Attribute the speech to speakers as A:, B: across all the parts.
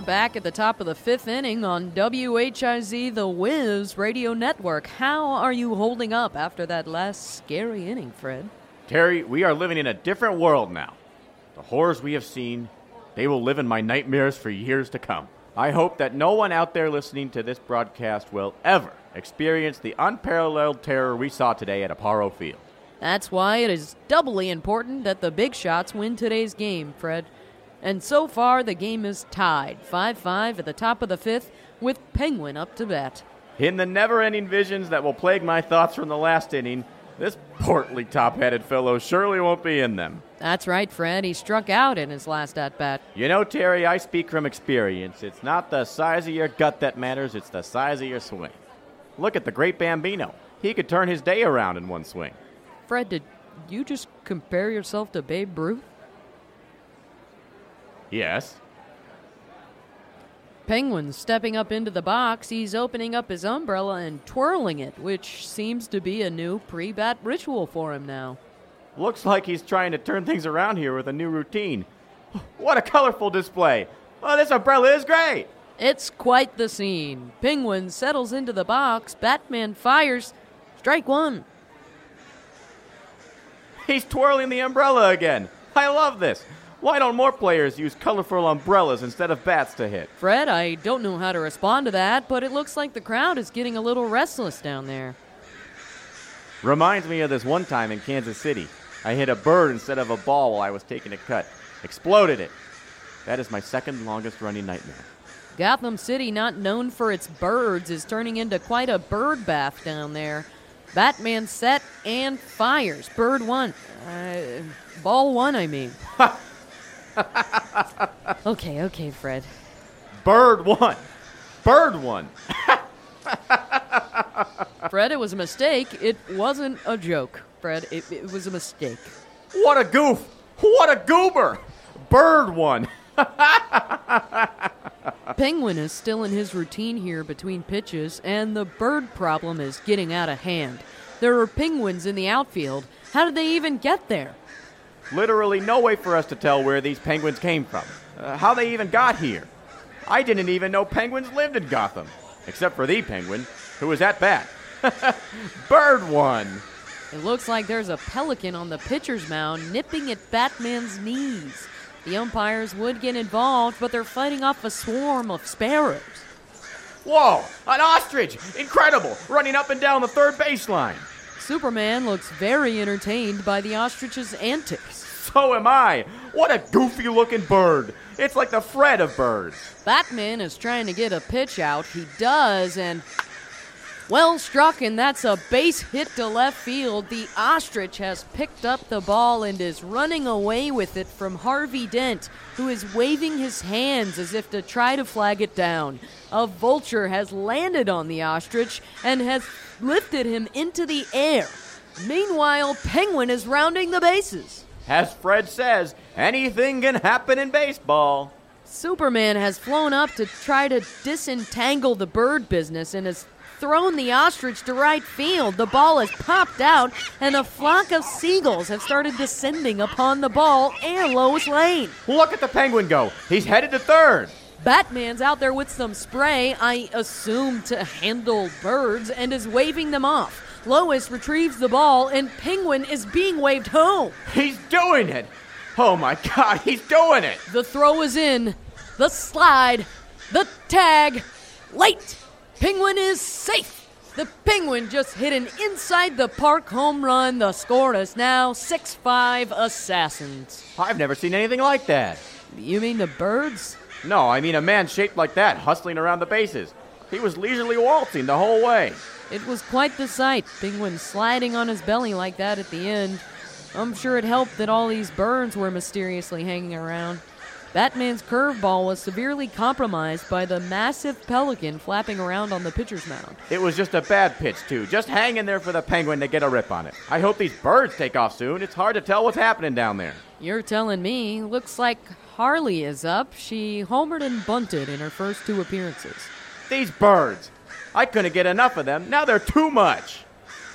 A: We're back at the top of the fifth inning on WHIZ The Wiz Radio Network. How are you holding up after that last scary inning, Fred?
B: Terry, we are living in a different world now. The horrors we have seen, they will live in my nightmares for years to come. I hope that no one out there listening to this broadcast will ever experience the unparalleled terror we saw today at Aparo Field.
A: That's why it is doubly important that the big shots win today's game, Fred. And so far, the game is tied 5 5 at the top of the fifth with Penguin up to bat.
B: In the never ending visions that will plague my thoughts from the last inning, this portly top headed fellow surely won't be in them.
A: That's right, Fred. He struck out in his last at bat.
B: You know, Terry, I speak from experience. It's not the size of your gut that matters, it's the size of your swing. Look at the great Bambino. He could turn his day around in one swing.
A: Fred, did you just compare yourself to Babe Ruth?
B: Yes.
A: Penguin stepping up into the box. He's opening up his umbrella and twirling it, which seems to be a new pre bat ritual for him now.
B: Looks like he's trying to turn things around here with a new routine. What a colorful display! Oh, this umbrella is great!
A: It's quite the scene. Penguin settles into the box. Batman fires. Strike one.
B: He's twirling the umbrella again. I love this. Why don't more players use colorful umbrellas instead of bats to hit?
A: Fred, I don't know how to respond to that, but it looks like the crowd is getting a little restless down there.
B: Reminds me of this one time in Kansas City. I hit a bird instead of a ball while I was taking a cut. Exploded it. That is my second longest running nightmare.
A: Gotham City, not known for its birds, is turning into quite a bird bath down there. Batman set and fires. Bird one. Uh, ball one, I mean. okay, okay, Fred.
B: Bird one. Bird one.
A: Fred, it was a mistake. It wasn't a joke. Fred, it, it was a mistake.
B: What a goof. What a goober. Bird one.
A: Penguin is still in his routine here between pitches, and the bird problem is getting out of hand. There are penguins in the outfield. How did they even get there?
B: Literally no way for us to tell where these penguins came from, uh, how they even got here. I didn't even know penguins lived in Gotham, except for the penguin, who was at bat. Bird one.
A: It looks like there's a pelican on the pitcher's mound nipping at Batman's knees. The umpires would get involved, but they're fighting off a swarm of sparrows.
B: Whoa, an ostrich! Incredible! Running up and down the third baseline.
A: Superman looks very entertained by the ostrich's antics.
B: So am I. What a goofy looking bird. It's like the Fred of birds.
A: Batman is trying to get a pitch out. He does, and well struck, and that's a base hit to left field. The ostrich has picked up the ball and is running away with it from Harvey Dent, who is waving his hands as if to try to flag it down. A vulture has landed on the ostrich and has lifted him into the air. Meanwhile, Penguin is rounding the bases.
B: As Fred says, anything can happen in baseball.
A: Superman has flown up to try to disentangle the bird business and has thrown the ostrich to right field. The ball has popped out, and a flock of seagulls have started descending upon the ball and Lois Lane.
B: Look at the penguin go. He's headed to third.
A: Batman's out there with some spray, I assume to handle birds, and is waving them off. Lois retrieves the ball, and Penguin is being waved home.
B: He's doing it. Oh my god, he's doing it.
A: The throw is in. The slide. The tag. Late. Penguin is safe. The Penguin just hit an inside the park home run. The score is now 6 5 Assassins.
B: I've never seen anything like that.
A: You mean the birds?
B: No, I mean a man shaped like that, hustling around the bases. He was leisurely waltzing the whole way.
A: It was quite the sight, Penguin sliding on his belly like that at the end. I'm sure it helped that all these birds were mysteriously hanging around. Batman's curveball was severely compromised by the massive pelican flapping around on the pitcher's mound.
B: It was just a bad pitch, too, just hanging there for the penguin to get a rip on it. I hope these birds take off soon. It's hard to tell what's happening down there.
A: You're telling me. Looks like Harley is up. She homered and bunted in her first two appearances.
B: These birds. I couldn't get enough of them. Now they're too much.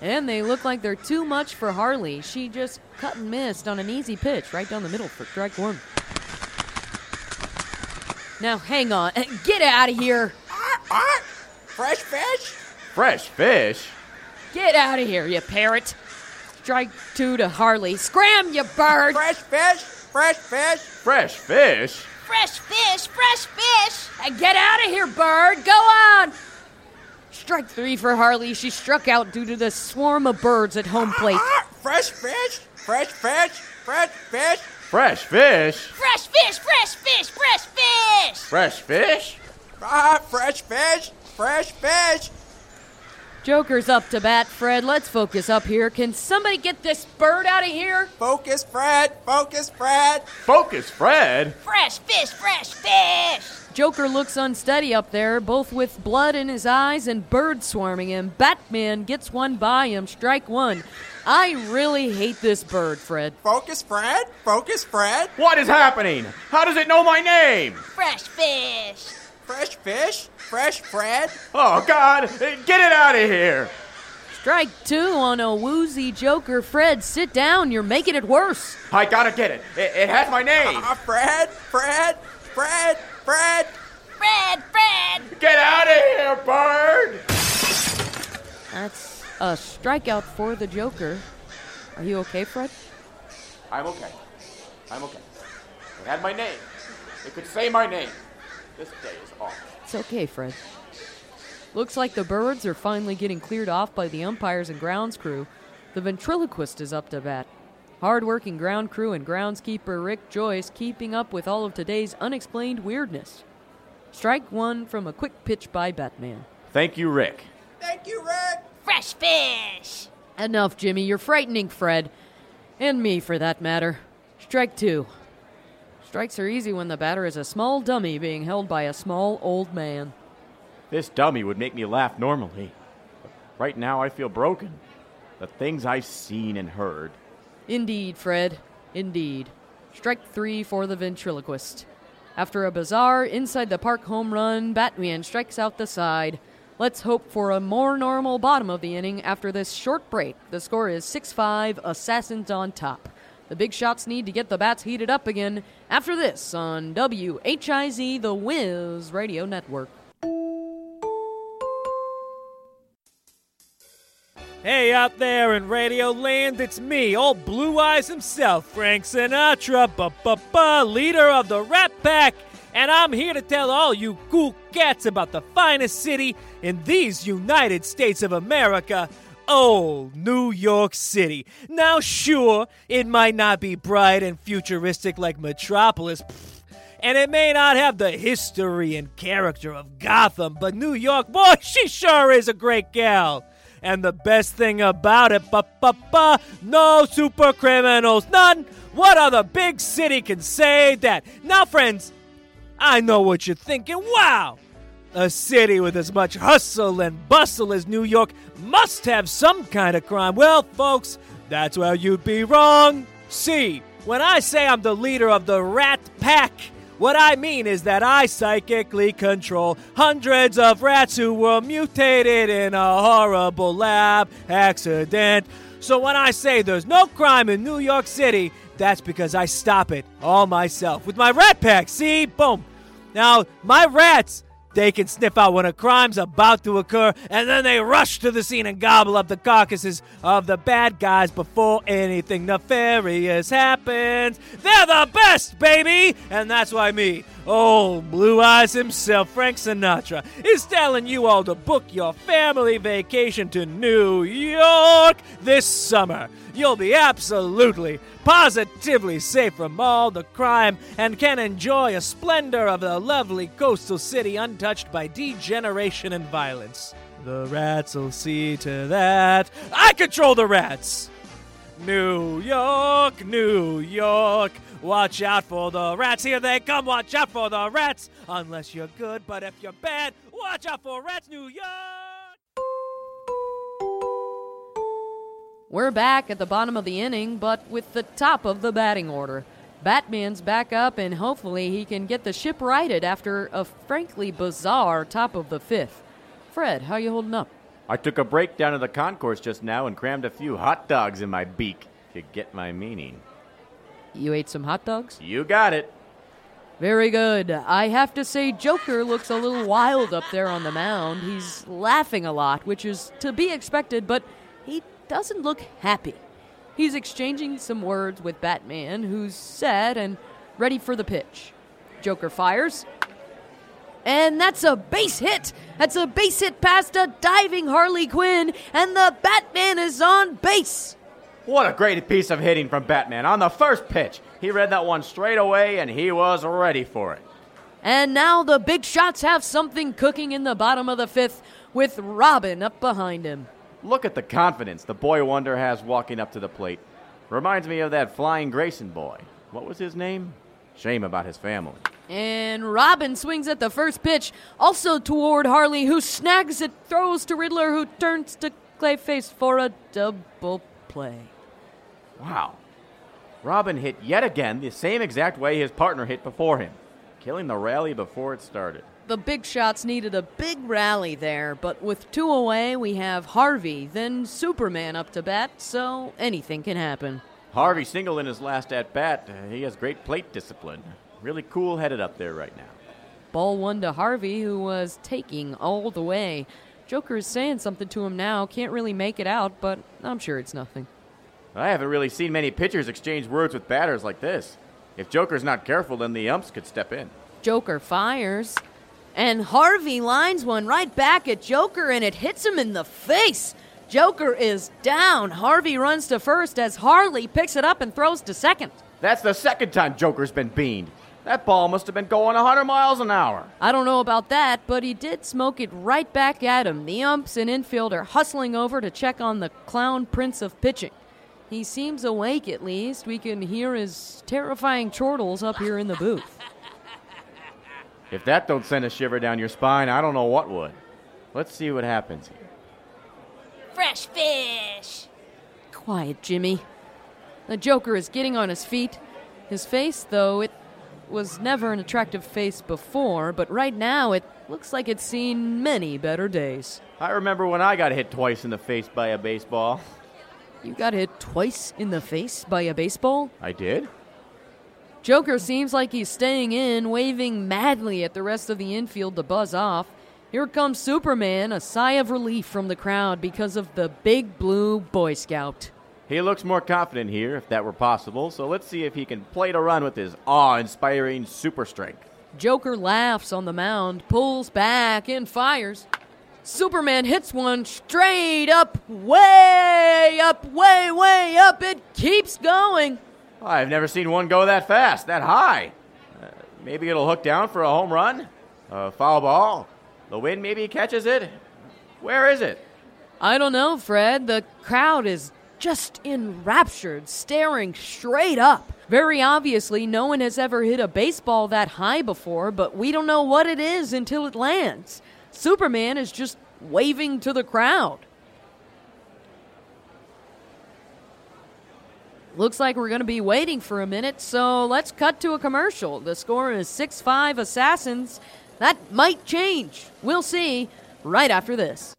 A: And they look like they're too much for Harley. She just cut and missed on an easy pitch right down the middle for strike one. Now hang on. Get out of here.
C: Fresh fish?
B: Fresh fish?
A: Get out of here, you parrot. Strike two to Harley. Scram, you bird.
C: Fresh fish? Fresh fish?
B: Fresh fish?
D: Fresh fish, fresh fish.
A: And get out of here, bird. Go on. Strike three for Harley. She struck out due to the swarm of birds at home plate.
C: Ah, fresh fish? Fresh fish? Fresh fish?
B: Fresh fish?
D: Fresh fish, fresh fish, fresh fish.
B: Fresh fish?
C: Ah, fresh fish? Fresh fish?
A: Joker's up to bat, Fred. Let's focus up here. Can somebody get this bird out of here?
C: Focus, Fred. Focus, Fred.
B: Focus, Fred.
D: Fresh fish, fresh fish.
A: Joker looks unsteady up there, both with blood in his eyes and birds swarming him. Batman gets one by him, strike one. I really hate this bird, Fred.
C: Focus, Fred. Focus, Fred.
B: What is happening? How does it know my name?
D: Fresh fish.
C: Fresh fish? Fresh Fred?
B: Oh, God! Get it out of here!
A: Strike two on a woozy Joker. Fred, sit down. You're making it worse.
B: I gotta get it. It, it has my name.
C: Ah, Fred. Fred. Fred. Fred.
D: Fred, Fred.
B: Get out of here, bird!
A: That's a strikeout for the Joker. Are you okay, Fred?
B: I'm okay. I'm okay. It had my name. It could say my name. This day is awful.
A: It's okay, Fred. Looks like the birds are finally getting cleared off by the umpires and grounds crew. The ventriloquist is up to bat. Hard-working ground crew and groundskeeper Rick Joyce keeping up with all of today's unexplained weirdness. Strike one from a quick pitch by Batman.
B: Thank you, Rick.
C: Thank you, Rick.
D: Fresh fish.
A: Enough, Jimmy. You're frightening Fred. And me, for that matter. Strike two. Strikes are easy when the batter is a small dummy being held by a small old man.
B: This dummy would make me laugh normally. But right now, I feel broken. The things I've seen and heard.
A: Indeed, Fred. Indeed. Strike three for the ventriloquist. After a bizarre inside the park home run, Batman strikes out the side. Let's hope for a more normal bottom of the inning after this short break. The score is 6 5, Assassins on top. The big shots need to get the bats heated up again after this on WHIZ, the Wiz Radio Network.
E: Hey, out there in Radio Land, it's me, old Blue Eyes himself, Frank Sinatra, ba-ba-ba, leader of the Rat Pack, and I'm here to tell all you cool cats about the finest city in these United States of America, old New York City. Now, sure, it might not be bright and futuristic like Metropolis, and it may not have the history and character of Gotham, but New York, boy, she sure is a great gal. And the best thing about it, ba ba ba, no super criminals, none. What other big city can say that? Now, friends, I know what you're thinking. Wow! A city with as much hustle and bustle as New York must have some kind of crime. Well, folks, that's where you'd be wrong. See, when I say I'm the leader of the Rat Pack, what I mean is that I psychically control hundreds of rats who were mutated in a horrible lab accident. So when I say there's no crime in New York City, that's because I stop it all myself with my rat pack. See? Boom. Now, my rats, they can sniff out when a crime's about to occur, and then they rush to the scene and gobble up the carcasses of the bad guys before anything nefarious happens. They're the best, baby! And that's why me, old Blue Eyes himself, Frank Sinatra, is telling you all to book your family vacation to New York this summer. You'll be absolutely, positively safe from all the crime and can enjoy a splendor of the lovely coastal city untouched by degeneration and violence. The rats will see to that. I control the rats! New York, New York. Watch out for the rats. Here they come. Watch out for the rats. Unless you're good, but if you're bad, watch out for rats, New York.
A: We're back at the bottom of the inning, but with the top of the batting order. Batman's back up, and hopefully he can get the ship righted after a frankly bizarre top of the fifth. Fred, how you holding up?
B: I took a break down to the concourse just now and crammed a few hot dogs in my beak. If you get my meaning.
A: You ate some hot dogs?
B: You got it.
A: Very good. I have to say, Joker looks a little wild up there on the mound. He's laughing a lot, which is to be expected, but he doesn't look happy. He's exchanging some words with Batman, who's set and ready for the pitch. Joker fires. And that's a base hit. That's a base hit past a diving Harley Quinn, and the Batman is on base.
B: What a great piece of hitting from Batman on the first pitch. He read that one straight away and he was ready for it.
A: And now the big shots have something cooking in the bottom of the fifth with Robin up behind him.
B: Look at the confidence the boy wonder has walking up to the plate. Reminds me of that flying Grayson boy. What was his name? Shame about his family.
A: And Robin swings at the first pitch, also toward Harley, who snags it, throws to Riddler, who turns to Clayface for a double play.
B: Wow. Robin hit yet again the same exact way his partner hit before him, killing the rally before it started.
A: The big shots needed a big rally there, but with two away, we have Harvey, then Superman up to bat, so anything can happen.
B: Harvey singled in his last at bat. Uh, he has great plate discipline. Really cool headed up there right now.
A: Ball one to Harvey, who was taking all the way. Joker is saying something to him now. Can't really make it out, but I'm sure it's nothing.
B: I haven't really seen many pitchers exchange words with batters like this. If Joker's not careful, then the umps could step in.
A: Joker fires. And Harvey lines one right back at Joker and it hits him in the face. Joker is down. Harvey runs to first as Harley picks it up and throws to second.
B: That's the second time Joker's been beamed. That ball must have been going 100 miles an hour.
A: I don't know about that, but he did smoke it right back at him. The umps and infield are hustling over to check on the clown prince of pitching. He seems awake at least. We can hear his terrifying chortles up here in the booth.
B: If that don't send a shiver down your spine, I don't know what would. Let's see what happens here.
D: Fresh fish.
A: Quiet, Jimmy. The Joker is getting on his feet. His face, though, it was never an attractive face before, but right now it looks like it's seen many better days.
B: I remember when I got hit twice in the face by a baseball.
A: You got hit twice in the face by a baseball?
B: I did?
A: Joker seems like he's staying in, waving madly at the rest of the infield to buzz off. Here comes Superman, a sigh of relief from the crowd because of the big blue Boy Scout.
B: He looks more confident here, if that were possible, so let's see if he can play to run with his awe inspiring super strength.
A: Joker laughs on the mound, pulls back, and fires. Superman hits one straight up, way up, way, way up. It keeps going.
B: I've never seen one go that fast, that high. Uh, maybe it'll hook down for a home run, a foul ball. The wind maybe catches it. Where is it?
A: I don't know, Fred. The crowd is just enraptured, staring straight up. Very obviously, no one has ever hit a baseball that high before, but we don't know what it is until it lands. Superman is just waving to the crowd. Looks like we're going to be waiting for a minute, so let's cut to a commercial. The score is 6 5 Assassins. That might change. We'll see right after this.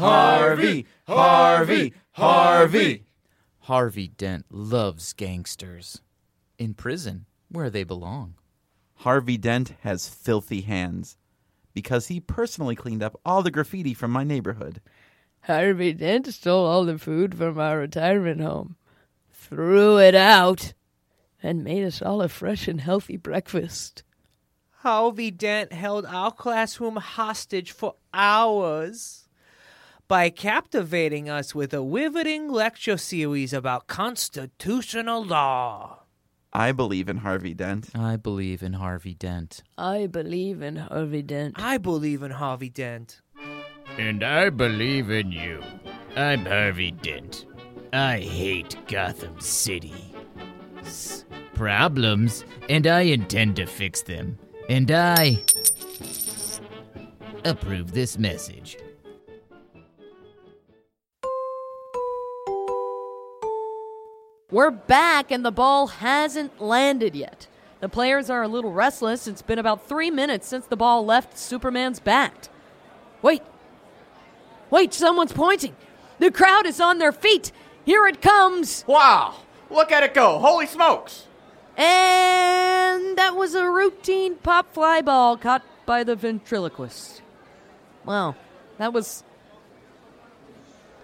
F: Harvey, Harvey, Harvey.
G: Harvey Dent loves gangsters. In prison, where they belong.
F: Harvey Dent has filthy hands because he personally cleaned up all the graffiti from my neighborhood.
A: Harvey Dent stole all the food from our retirement home, threw it out, and made us all a fresh and healthy breakfast.
E: Harvey Dent held our classroom hostage for hours by captivating us with a riveting lecture series about constitutional law.
F: I believe in Harvey Dent.
G: I believe in Harvey Dent.
A: I believe in Harvey Dent.
E: I believe in Harvey Dent.
H: And I believe in you. I'm Harvey Dent. I hate Gotham City. S- problems, and I intend to fix them. And I approve this message.
A: We're back, and the ball hasn't landed yet. The players are a little restless. It's been about three minutes since the ball left Superman's bat. Wait. Wait, someone's pointing. The crowd is on their feet. Here it comes.
B: Wow! Look at it go! Holy smokes!
A: And that was a routine pop fly ball caught by the ventriloquist. Wow. that was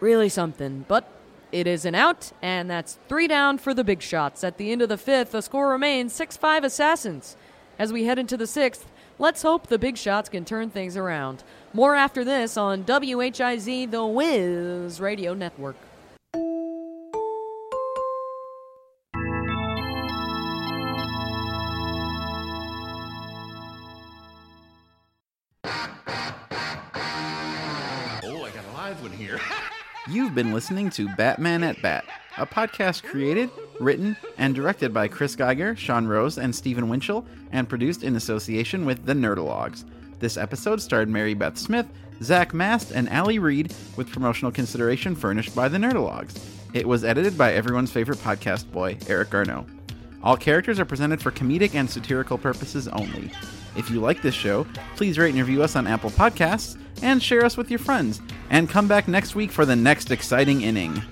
A: really something, but it is an out, and that's three down for the big shots. At the end of the fifth, the score remains 6 5 Assassins. As we head into the sixth, let's hope the big shots can turn things around. More after this on WHIZ, the Wiz Radio Network.
F: You've been listening to Batman at Bat, a podcast created, written, and directed by Chris Geiger, Sean Rose, and Stephen Winchell, and produced in association with the Nerdologues. This episode starred Mary Beth Smith, Zach Mast, and Ali Reed, with promotional consideration furnished by the Nerdologues. It was edited by everyone's favorite podcast boy, Eric Garneau. All characters are presented for comedic and satirical purposes only. If you like this show, please rate and review us on Apple Podcasts and share us with your friends. And come back next week for the next exciting inning.